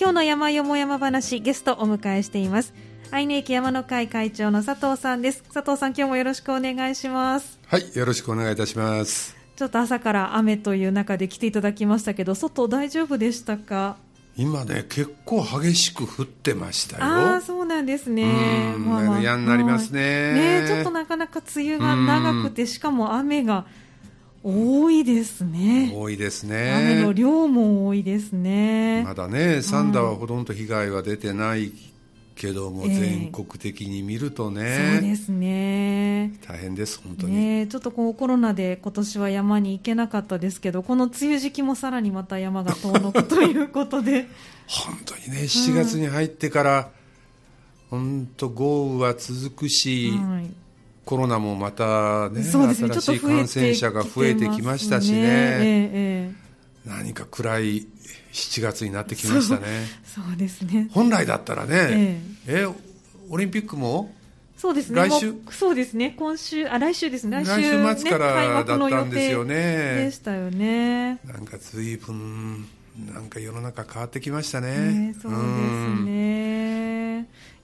今日の山よも山話ゲストお迎えしています。愛媛駅山の会会長の佐藤さんです。佐藤さん今日もよろしくお願いします。はいよろしくお願いいたします。ちょっと朝から雨という中で来ていただきましたけど外大丈夫でしたか？今ね結構激しく降ってましたよ。ああそうなんですね。まあまあ、嫌になりますね。ねちょっとなかなか梅雨が長くてしかも雨が多いですね。多いですね。雨の量も多いですね。まだね三田はほとんど被害は出てないけども、えー、全国的に見るとね。そうですね。大変です本当に、ね、ちょっとこうコロナで今年は山に行けなかったですけどこの梅雨時期もさらにまた山が遠のくということで。本当にね7月に入ってから、本当豪雨は続くし、はいコロナもまたね、ね新しい感染者が増えてきましたしね、ええ、何か暗い7月になってきましたね。そうですね本来だったらね、ええオリンピックもそうですね。来週？そうですね。今週、あ、来週ですね。来週,、来週末からだったんですよね。でしたよね。なんか随分、なんか世の中変わってきましたね。ねそうですね。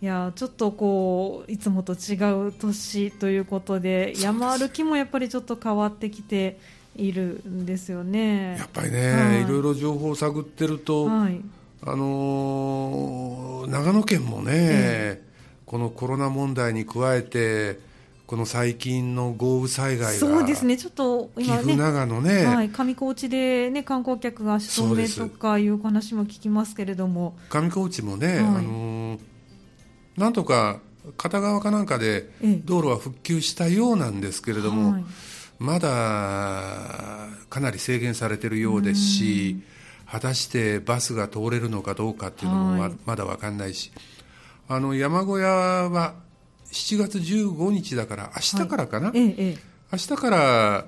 いやちょっとこういつもと違う年ということで山歩きもやっぱりちょっと変わってきているんですよね。やっぱりね、はい、いろいろ情報を探ってると、はい、あのー、長野県もね、えこのコロナ問題に加えてこの最近の豪雨災害がそうですね。ちょっと今、ね、岐阜長野ね、はい、上高地で、ね、観光客が足止めとかいう話も聞きますけれども。上高地もね、はい、あのーなんとか片側かなんかで道路は復旧したようなんですけれども、はい、まだかなり制限されているようですし、果たしてバスが通れるのかどうかっていうのもま,、まだ分かんないし、あの山小屋は7月15日だから、明日からかな、はい。え明日から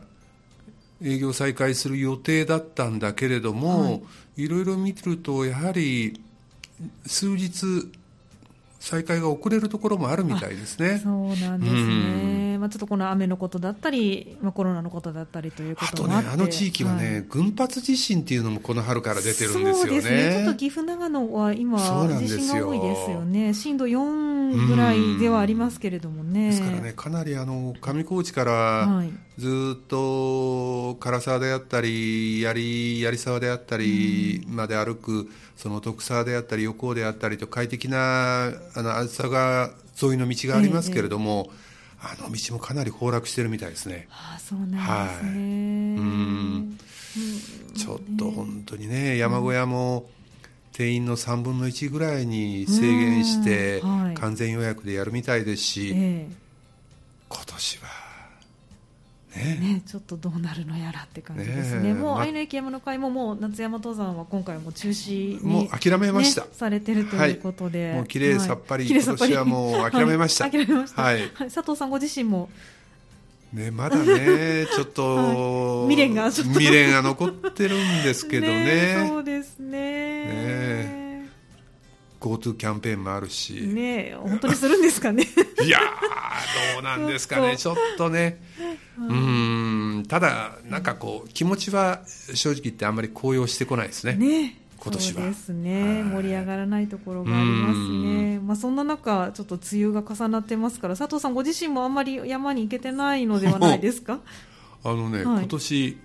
営業再開する予定だったんだけれども、はい、いろいろ見ると、やはり数日、再開が遅れるところもあるみたいですね。そうなんですね。まあちょっとこの雨のことだったり、まあコロナのことだったりということもあとね、あの地域はね、はい、群発地震っていうのもこの春から出てるんですよね。そうですね。ちょっと岐阜長野は今地震が多いですよね。震度4ぐらいではありますけれどもね。ですからね、かなりあの上高地からずっと唐沢であったり、槍槍沢であったりまで歩く。その徳沢であったり横尾であったりと快適なあの梓川沿いの道がありますけれども、ええ、あの道もかなり崩落してるみたいですね。ああそうなんですね、はい、うん。ちょっと本当にね山小屋も定員の3分の1ぐらいに制限して完全予約でやるみたいですし、え、今年はね。ね、ちょっとどうなるのやらって感じですね、ねもう愛の駅山の会ももう夏山登山は今回も中止に、もう諦めました、ね、されてるということで、はい、もう綺麗さっぱり、はい、今年はもう諦めました、はい、諦めました、はい、佐藤さんご自身も。ね、まだね、ちょっと、未練が未練が残ってるんですけどね。そうですね。ね GoTo キャンペーンもあるし。ね本当にするんですかね。いやどうなんですかね、ちょっとね。うん。ただ、なんかこう気持ちは正直言ってあんまり高揚してこないですね。ね今年は。そうですね、盛り上がらないところがありますね、まあ、そんな中、ちょっと梅雨が重なってますから、佐藤さん、ご自身もあんまり山に行けてないのではないですか？あのね、はい、今年、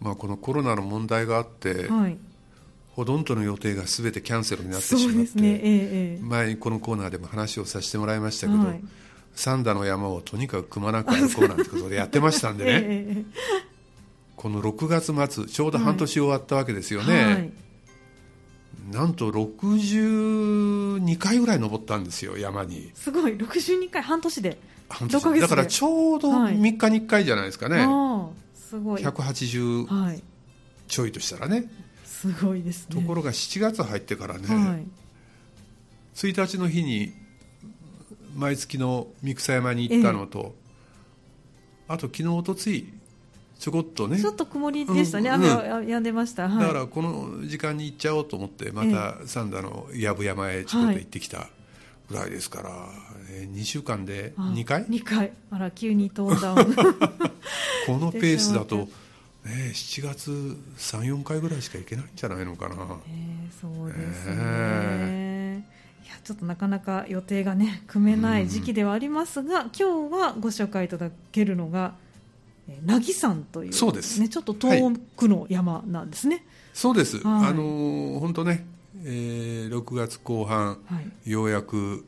まあこのコロナの問題があって、はい、ほとんどの予定がすべてキャンセルになってしまって、ね。ええ、前にこのコーナーでも話をさせてもらいましたけど、はい。三田の山をとにかくくまなく歩こうなんてことでやってましたんでね、えこの6月末ちょうど半年終わったわけですよね、はい。はい、なんと62回ぐらい登ったんですよ山に。すごい。62回半年で。半年だからちょうど3日に1回じゃないですかね、はい、すごい。180ちょいとしたらね、すごいですね。ところが7月入ってからね、はい、1日の日に毎月の三草山に行ったのと、えー、あと昨日おとついちょこっとねちょっと曇りでしたね、うん、雨は止んでました、はい、だからこの時間に行っちゃおうと思ってまた三田の藪山へちょこっと行ってきたぐらいですから、はいえー、2週間で2回 ?2 回。あら急に登山 このペースだと ね、7月34回ぐらいしか行けないんじゃないのかな、えー、そうですね、えー、いやちょっとなかなか予定がね組めない時期ではありますが、うん、今日はご紹介いただけるのが渚山という、ね、そうです。ねちょっと遠くの山なんですね、はい、そうです、はい、あの本当ね、えー、6月後半、はい、ようやく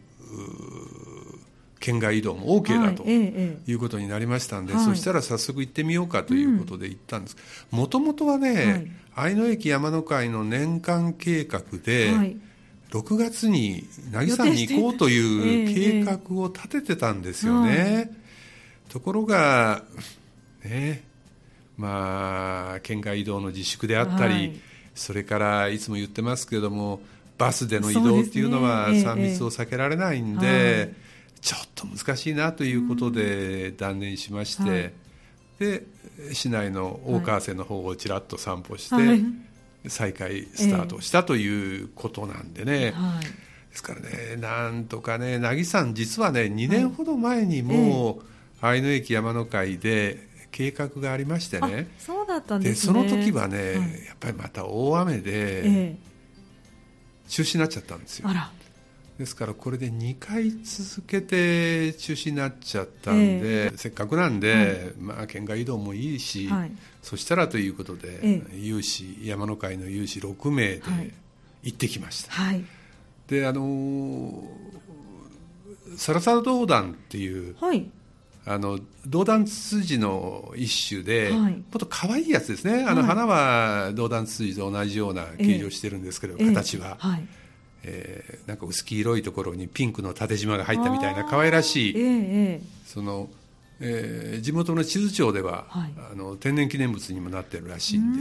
県外移動も OK だということになりましたんで、はい、そしたら早速行ってみようかということで行ったんです。もともとはね、はい、愛の駅山の会の年間計画で、はい、6月に渚山に行こうという計画を立ててたんですよね、ところがねまあ県外移動の自粛であったり、それからいつも言ってますけれどもバスでの移動っていうのは3密を避けられないんで、ちょっと難しいなということで断念しまして、はい、で市内の大川瀬の方をちらっと散歩して、はい、再開スタートしたということなんでね、はい、ですからねなんとかね渚さん実はね2年ほど前にも、愛の駅山の会で計画がありましてね。そうだったんで、ね、その時はね、やっぱりまた大雨で中止になっちゃったんですよ。ですからこれで2回続けて中止になっちゃったんで、えー、せっかくなんで、はい、まあ、県外移動もいいし、はい、そしたらということで、えー、有志山の会の有志6名で行ってきました。はい、であのサラサラ道団っていう、あの道断ツツジの一種で、はい、もっと可愛いやつですね、あの花は道断ツツジと同じような形状してるんですけど、えー、形は。はいえー、なんか薄黄色いところにピンクの縦縞が入ったみたいな可愛らしい、えー、その、えー、地元の地図帳では、はい、あの天然記念物にもなってるらしいん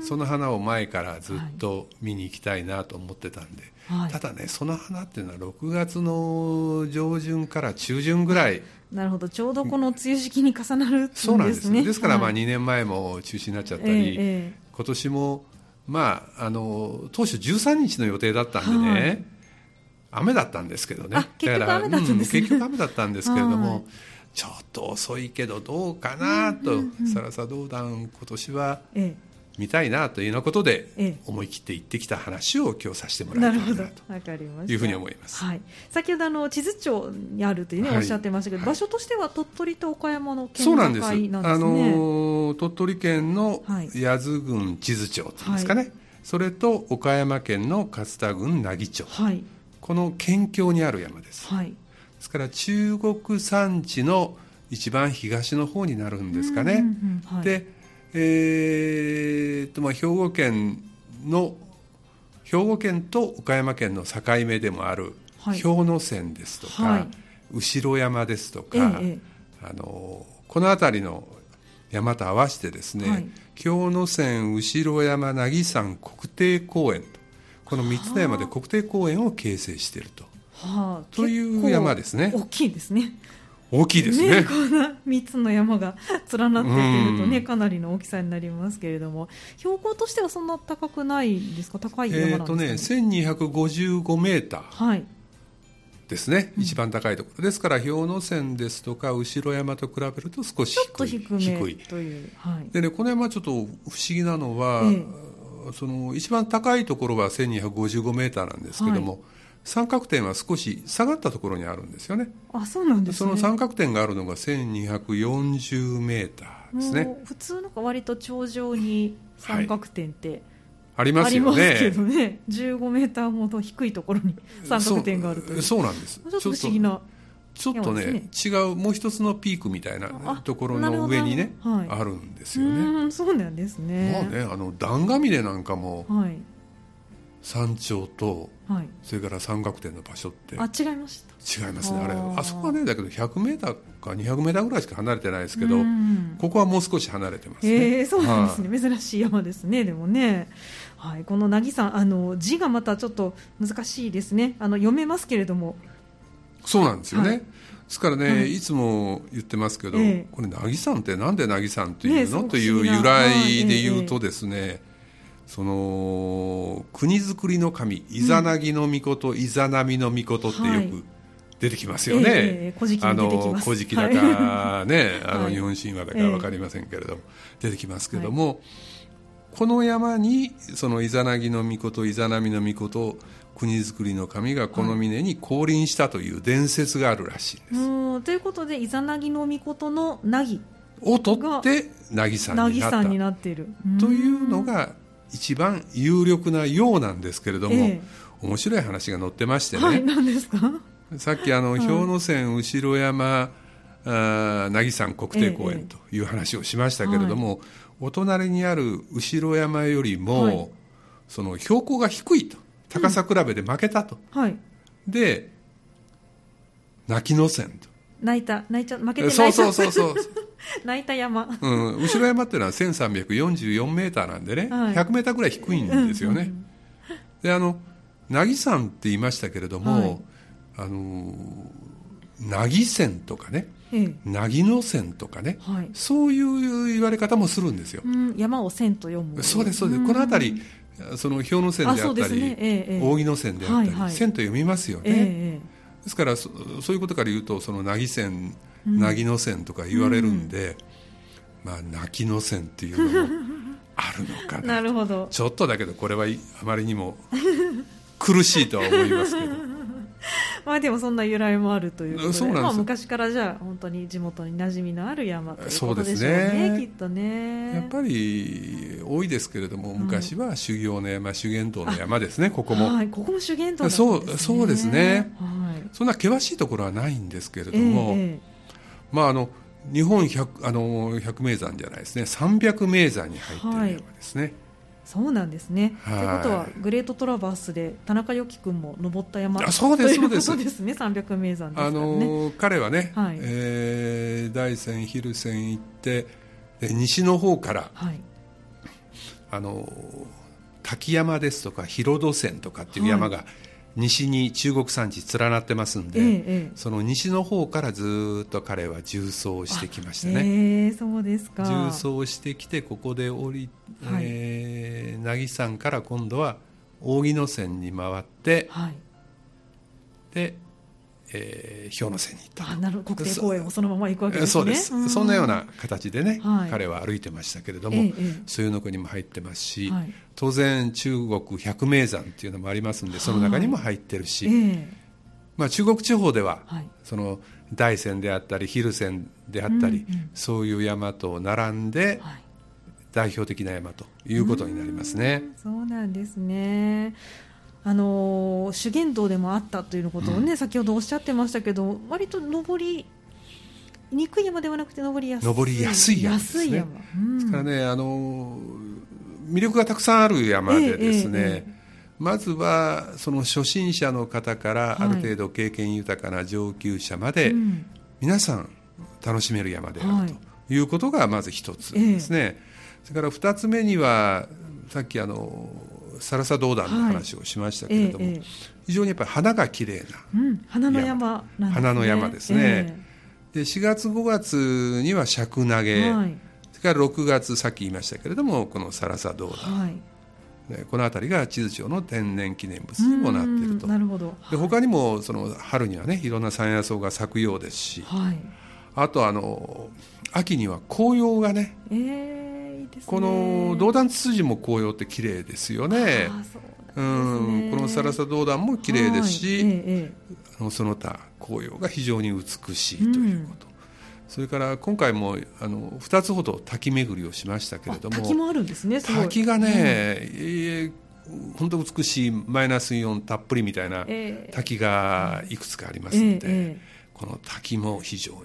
でその花を前からずっと見に行きたいなと思ってたんで、はい、ただねその花っていうのは6月の上旬から中旬ぐらいなるほど。ちょうどこの梅雨時期に重なるね。そうなんです。ですからまあ2年前も中止になっちゃったり、えー、今年もまあ、あの当初13日の予定だったんでね、はい、雨だったんですけどね。結局雨だったんです、ね、結局雨だったんですけれども、はい、ちょっと遅いけどどうかなと、うんうんうん、サラサ道団今年は、ええ。見たいなというようなことで、思い切って行ってきた話を今日させてもらいたいなと。いうふうに思います。はい、先ほどあの地図帳にあるというね、はい、おっしゃってましたけど、はい、場所としては鳥取と岡山の県境なんですね。あの鳥取県の八頭郡地図町ですかね、はい、それと岡山県の勝田郡奈義町、はい、この県境にある山です。はい、ですから中国山地の一番東の方になるんですかね。でえーとまあ、兵庫県の兵庫県と岡山県の境目でもある氷ノ山ですとか、はい、後ろ山ですとか、ええ、あのこの辺りの山と合わせてですね、はい、氷ノ山後ろ山渚山国定公園とこの3つの山で国定公園を形成していると、はあ、という山ですね。大きいですね。大きいですね、ね、こんな3つの山が 連なってくるとね、かなりの大きさになりますけれども。標高としてはそんな高くないですか？高い山なんですか、ね、えー、とね1255メーターですね、はい、一番高いところ。ですから氷ノ山ですとか後ろ山と比べると少し低い。低いという、はい、でねこの山ちょっと不思議なのは、ええ、その一番高いところは1255メーターなんですけども、はい。三角点は少し下がったところにあるんですよね。あ、そうなんです、ね、その三角点があるのが1240メーターですね。普通の割と頂上に三角点って、はい、ありますよね。けどね、15メーターほど低いところに三角点があるとそうなんです。ちょっと不思議な。ちょっとね、ね、違うもう一つのピークみたいなところの上にね、はい、あるんですよね。そうなんですね。まあね、あの段ヶ峰なんかも、はい、山頂と、はい、それから三角点の場所ってあ違いました違いますね。あれあそこはねだけど100メーターか200メーターぐらいしか離れてないですけどここはもう少し離れてますね、えー、そうなんですね、は珍しい山ですねでもね。はい、この渚さんあの字がまたちょっと難しいですね。あの読めますけれども。そうなんですよね、はい、ですからね、はい、いつも言ってますけど、えー、これ渚さんってなんで渚さんっていうの、ね、という由来で言うとですね、えーその国づくりの神イザナギの御事、イザナミの御事ってよく出てきますよね、えー、古事記あの古事記だかね、あの日本神話だか分かりませんけれども、出てきますけれども、はい、この山にそのイザナギの御事イザナミの御事国づくりの神がこの峰に降臨したという伝説があるらしいです。はい、ということでイザナギの御事の凪を取って凪さんになった。になっている。というのが一番有力なようなんですけれども、えー、面白い話が載ってましてね、はい、何ですか？さっきあの、はい、氷ノ山後山凪山国定公園という話をしましたけれども、ええお隣にある後山よりも、はい、その標高が低いと高さ比べで負けたと、うん。はい、で泣きの線と。泣いた泣いちゃ負けてそうそうそうそう。泣いた山、うん、後ろ山っていうのは1344メーターなんでね、はい、100メーターぐらい低いんですよね、うんうん、であの渚山って言いましたけれども、はい、あの渚線とかね凪野線とかね、はい、そういう言われ方もするんですよ、うん、山を線と読む。そうですそうです、この辺りその氷ノ線であったり、ね。えー、扇の線であったり、はいはい、線と読みますよね、えー、ですからそそういうことから言うとその凪線凪野線とか言われるんで、うん、まあ泣きの線っていうのもあるのかな なるほど。ちょっとだけどこれはあまりにも苦しいとは思いますけど まあでもそんな由来もあるということでまあ、昔からじゃあ本当に地元に馴染みのある山ということでしょうね、ね、きっとね。やっぱり多いですけれども昔は修行の山、修験道の山ですねここも、はい、ここも修験道、ね、そうそうですね、はい、そんな険しいところはないんですけれども、えー、まああの日本百あの百名山じゃないですね。300名山に入っている山ですね、はいそうなんですね。ということはグレートトラバースで田中由紀君も登った山あそうですそうです。ですね。三百名山ね。あの彼はね、はい、えー、大山蒜山行ってで西の方から、はい、あの滝山ですとか広戸山とかっていう山が、はい西に中国山地連なってますんで、ええ、その西の方からずっと彼は縦走してきましたね、えー、そうですか。縦走してきてここで降り、はい、えー、渚山から今度は扇野線に回って、はい、でえー、氷ノ山に行ったあなる国定公園をそのまま行くわけですね。そうです、うん、そんなような形でね、はい、彼は歩いてましたけれども、ええ、そういうの国にも入ってますし、はい、当然中国百名山っていうのもありますんでその中にも入ってるし、はい、まあ、中国地方では、その大山であったり蒜山であったり、うんうん、そういう山と並んで、代表的な山ということになりますね。うそうなんですねあの修験道でもあったということをね、うん、先ほどおっしゃってましたけど割と登りにくい山ではなくて登りやすい。登りやすい山ですね、うん、ですからねあの魅力がたくさんある山でですね、えーえー、まずはその初心者の方からある程度経験豊かな上級者まで、皆さん楽しめる山であるとい。うことがまず一つですね、えー、それから二つ目にはさっきあのサラサ道団の話をしましたけれども、はい。ええ、非常にやっぱり花が綺麗な、うん、花の山、ね、花の山ですね、え、で4月5月には尺投げ、はい、それから6月さっき言いましたけれどもこのサラサ道団、はい。この辺りが地図上の天然記念物にもなっていると。なるほど、で他にもその春にはねいろんな山野草が咲くようですし、はい、あとあの秋には紅葉がね、えーね、この道断ツツジも紅葉って綺麗ですよね。うん、このサラサ道断も綺麗ですし、はいええ、その他紅葉が非常に美しいということ、うん、それから今回もあの2つほど滝巡りをしましたけれども滝もあるんですね滝がね、うん。本当美しいマイナスイオンたっぷりみたいな滝がいくつかありますので、えこの滝も非常にい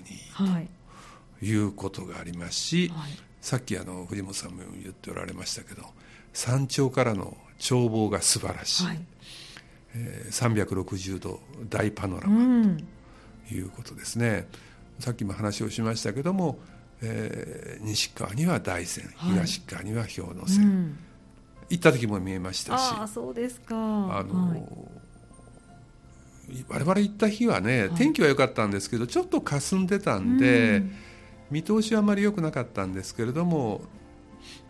いということがありますし、はい、さっきあの藤本さんも言っておられましたけど山頂からの眺望が素晴らしい、はい。えー、360度大パノラマということですね、うん、さっきも話をしましたけども、えー、西側には大山東側には氷ノ山、はいうん、行った時も見えましたしあそうですか。あの、はい。我々行った日はね、天気は良かったんですけどちょっと霞んでたんで、うん見通しはあまり良くなかったんですけれども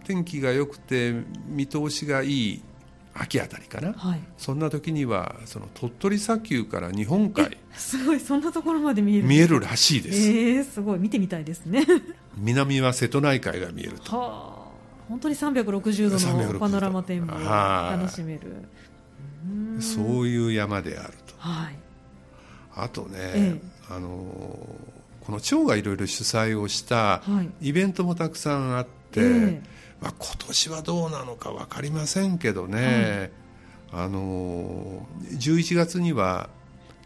天気が良くて見通しがいい秋あたりかな、はい、そんな時にはその鳥取砂丘から日本海。すごいそんなところまで見える。見えるらしいです。えー、すごい。見てみたいですね。南は瀬戸内海が見えると。はあ。本当に360度のパノラマ展望を楽しめる。そういう山であると、はい、あとね、ええ、あのこの町がいろいろ主催をしたイベントもたくさんあって、えまあ、今年はどうなのか分かりませんけどね、はい、あの11月には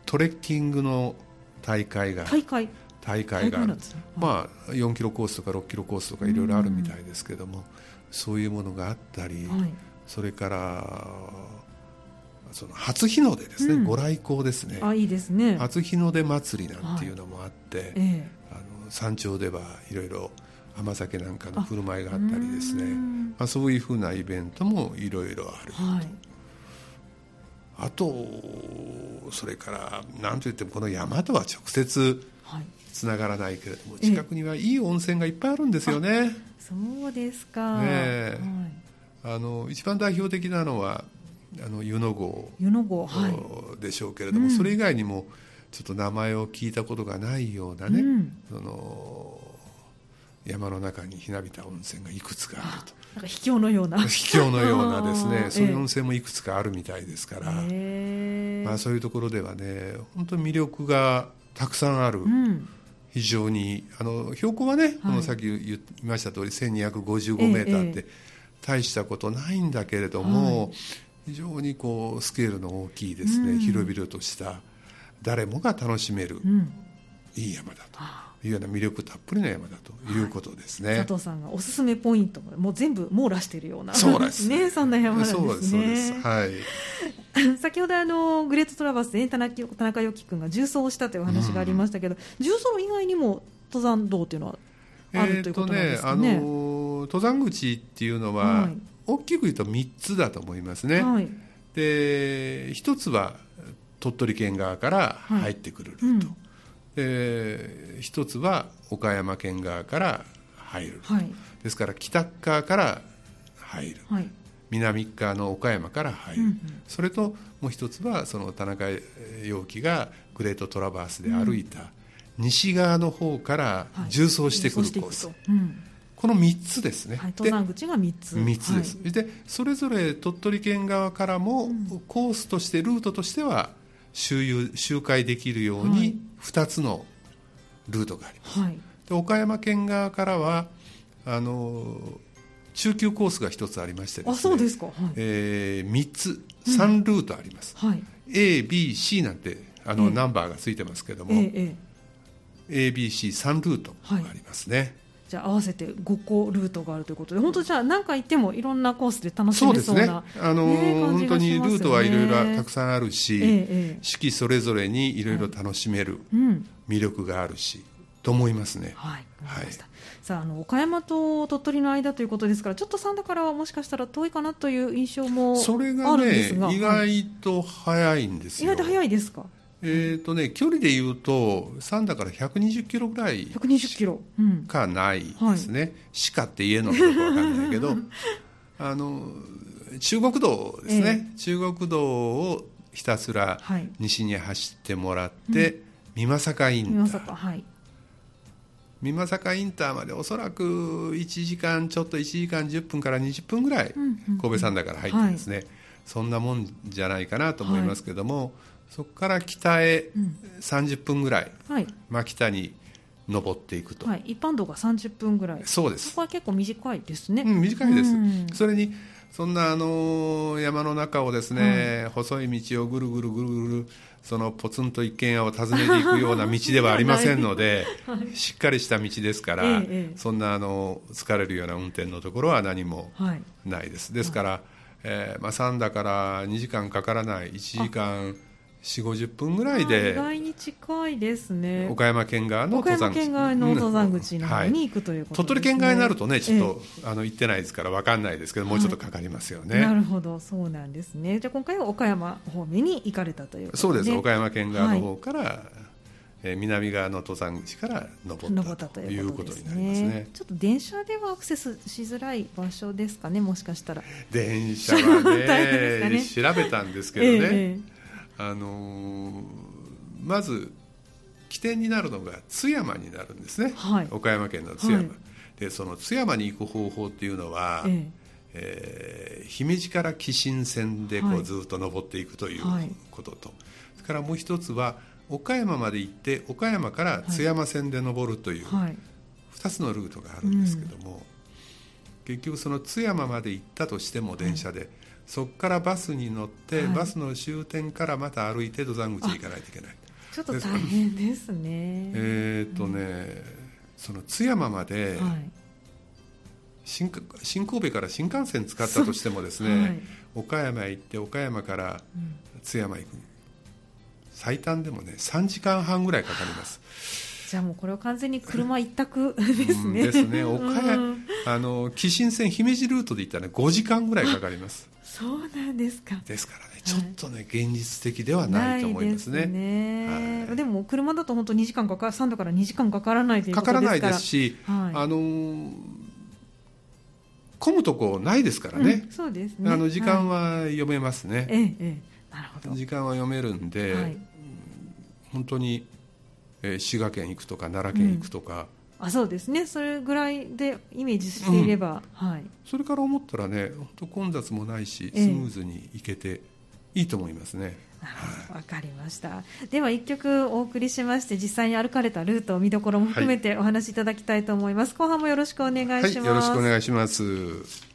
トレッキングの大会が大会？大会がある、まあ、4キロコースとか6キロコースとかいろいろあるみたいですけども、そういうものがあったり、はい、それからその初日の出ですね、うん、ご来光ですね。あいいですね。初日の出祭りなんていうのもあって、あの山頂ではいろいろ甘酒なんかの振る舞いがあったりですね。まあ、そういうふうなイベントもいろいろある、はい、あとそれから何といってもこの山とは直接つながらないけれども、近くにはいい温泉がいっぱいあるんですよね。そうですか、ねはい、あの一番代表的なのはあの湯の郷湯の郷、はい、でしょうけれども、うん、それ以外にもちょっと名前を聞いたことがないようなね、うん、その山の中にひなびた温泉がいくつかあると。なんか秘境のような。秘境のようなですね。そういう温泉もいくつかあるみたいですから、まあ、そういうところではね本当に魅力がたくさんある、うん、非常にあの標高はね、はい、このさっき言いました通り1255メーターって、大したことないんだけれども、はい、非常にこうスケールの大きいですね、うん、広々とした誰もが楽しめる、うん、いい山だと。いうような魅力たっぷりの山だということですね、はい、佐藤さんがおすすめポイントもう全部網羅しているようなそうです。ねそんな山なんですね。はい。先ほどあのグレートトラバースで田中田中良樹君が重走をしたという話がありましたけど、うん、重走以外にも登山道というのはあるということなんですかね,、ねあの登山口っていうのは、はい、大きく言うと3つだと思いますね、はい、で一つは鳥取県側から入ってくるルート、はいうん。で一つは岡山県側から入る、はい、ですから北側から入る、はい、南側の岡山から入る、うんうん、それともう一つはその田中陽樹がグレートトラバースで歩いた西側の方から縦走してくるコース、はいうん、この3つですね、登山口が3つ。3つです、でそれぞれ鳥取県側からもコースとしてルートとしては周遊周回できるように2つのルートがあります、はい、で岡山県側からはあの中級コースが1つありましてです、ね、あそうですか、はい、えー、3つ3ルートあります、うん。はい、ABC なんてあの、えー、ナンバーがついてますけども、えー、ABC3 ルートがありますね、じゃあ合わせて5個ルートがあるということで本当じゃあ何回行ってもいろんなコースで楽しめそうなそうですね。あの、ね、本当にルートはいろいろたくさんあるし、ええ、四季それぞれにいろいろ楽しめる魅力があるし、と思いますね。はい、はい、さああの岡山と鳥取の間ということですからちょっと三田からはもしかしたら遠いかなという印象もあるんですが、それがね、意外と早いんですよ。意外と早いですか？えーとね、距離でいうと三田から120キロぐらい120キロ、かないですね、はい、しかって言えのか分かんないけど。あの中国道ですね、えー、中国道をひたすら西に走ってもらって、はい美作インター、はい、美作インターまでおそらく1時間ちょっと1時間10分から20分ぐらい神戸山田から入ってですね、はい、そんなもんじゃないかなと思いますけども、そこから北へ30分ぐらい、はい、まあ、北に登っていくと、はい、一般道が30分ぐらい。そうです。そこは結構短いですね、うん、短いです、うん、それにそんなあの山の中をですね、はい、細い道をぐるぐるぐるぐるそのポツンと一軒家を訪ねていくような道ではありませんので、はい、しっかりした道ですから、ええ、そんなあの疲れるような運転のところは何もないです、ですから、えーまあ、3だから2時間かからない1時間4 5 0分ぐらいで意外に近いですね。岡山県側の登山口。に行くということ、ね、鳥取県側になるとねちょっと、えあの行ってないですから分かんないですけどもうちょっとかかりますよね、はい、なるほどそうなんですね。じゃあ今回は岡山方面に行かれたという、ね、そうです。岡山県側の方から、はい、え南側の登山口から登ったということになりますね。ちょっと電車ではアクセスしづらい場所ですかねもしかしたら。電車はね ね、調べたんですけどね、えあのー、まず起点になるのが津山になるんですね、はい、岡山県の津山、はい、でその津山に行く方法っていうのは、ええ。ー、姫路から紀信線でこうずっと登っていくということと、それからもう一つは岡山まで行って岡山から津山線で登るという2つのルートがあるんですけども、結局その津山まで行ったとしても電車で、そこからバスに乗って、バスの終点からまた歩いて登山口に行かないといけない。ちょっと大変ですね。えっとね、その津山まで、新新神戸から新幹線使ったとしてもですね、はい、岡山へ行って岡山から津山行く、最短でもね3時間半ぐらいかかります。じゃあもうこれは完全に車一択 ですね、ですね。岡山、あの紀信線姫路ルートで行ったら、ね、5時間ぐらいかかります。そうなんですか。ですからねちょっとね、現実的ではないと思いますね。でも車だと本当2時間かか3度から2時間かからないということですから。かからないですし、はい、あの混むとこないですからね、うん、そうですね。あの時間は読めますね、はい、ええ時間は読めるんで、はい、本当に、えー、滋賀県行くとか奈良県行くとか、うん、あそうですね。それぐらいでイメージしていれば、うん、はい、それから思ったらね本当混雑もないしスムーズに行けていいと思いますね。わ、かりました。では1曲お送りしまして実際に歩かれたルート見どころも含めてお話しいただきたいと思います、はい、後半もよろしくお願いします、はい、よろしくお願いします